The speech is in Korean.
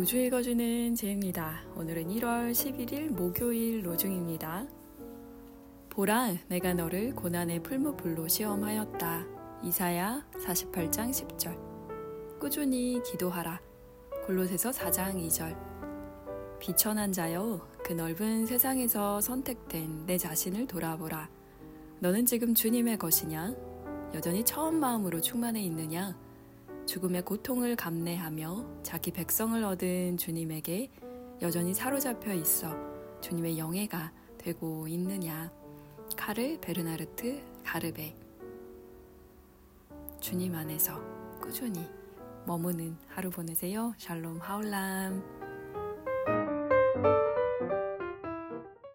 로주 읽어주는 제입니다. 오늘은 1월 11일 목요일 로중입니다. 보라, 내가 너를 고난의 풀무불로 시험하였다. 이사야 48장 10절. 꾸준히 기도하라. 골로새서 4장 2절. 비천한 자여, 그 넓은 세상에서 선택된 내 자신을 돌아보라. 너는 지금 주님의 것이냐? 여전히 처음 마음으로 충만해 있느냐? 죽음의 고통을 감내하며 자기 백성을 얻은 주님에게 여전히 사로잡혀 있어 주님의 영예가 되고 있느냐. 카르 베르나르트 가르베 주님 안에서 꾸준히 머무는 하루 보내세요. 샬롬 하울람